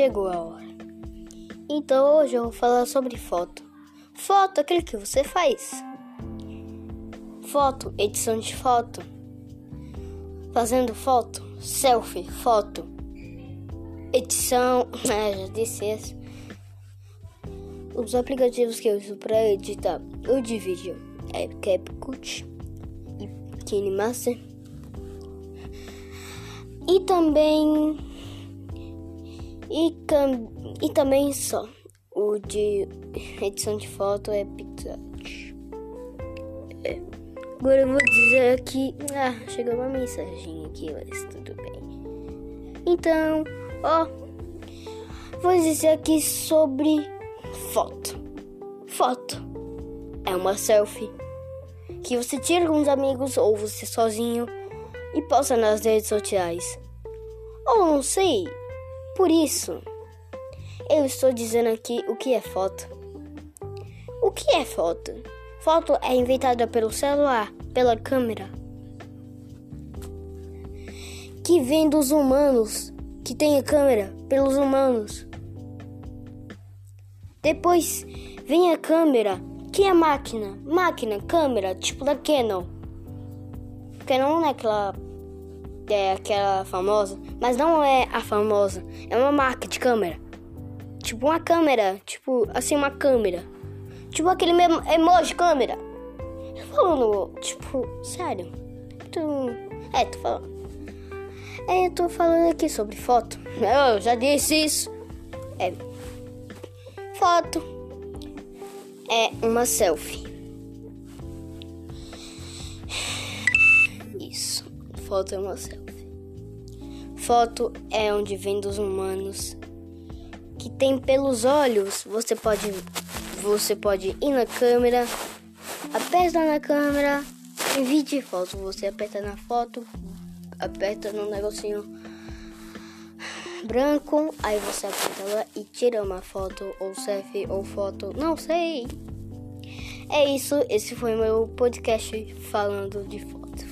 chegou a hora. Então hoje eu vou falar sobre foto. Foto é aquele que você faz. Foto, edição de foto. Fazendo foto, selfie, foto. Edição, é, já disse isso. Os aplicativos que eu uso para editar o de vídeo é CapCut e KineMaster. E também e, e também só o de edição de foto é PixArt. Agora eu vou dizer aqui. Ah, chegou uma mensagem aqui, mas tudo bem. Então, ó. Vou dizer aqui sobre foto. Foto é uma selfie que você tira com os amigos ou você sozinho e posta nas redes sociais. Ou não sei. Por isso, eu estou dizendo aqui o que é foto. O que é foto? Foto é inventada pelo celular, pela câmera, que vem dos humanos, que tem a câmera pelos humanos. Depois vem a câmera, que é máquina, máquina, câmera, tipo da Canon. Canon não é aquela é aquela famosa, mas não é a famosa, é uma marca de câmera. Tipo uma câmera, tipo assim, uma câmera. Tipo aquele mesmo emoji câmera. Falando, tipo, sério. Tu... É, tô falando. É, eu tô falando aqui sobre foto. Eu já disse isso. É. Foto é uma selfie. Isso. Foto é uma selfie. Foto é onde vem dos humanos que tem pelos olhos. Você pode você pode ir na câmera, aperta na câmera, envie foto. Você aperta na foto, aperta no negocinho branco, aí você aperta lá e tira uma foto ou selfie ou foto, não sei. É isso, esse foi meu podcast falando de foto.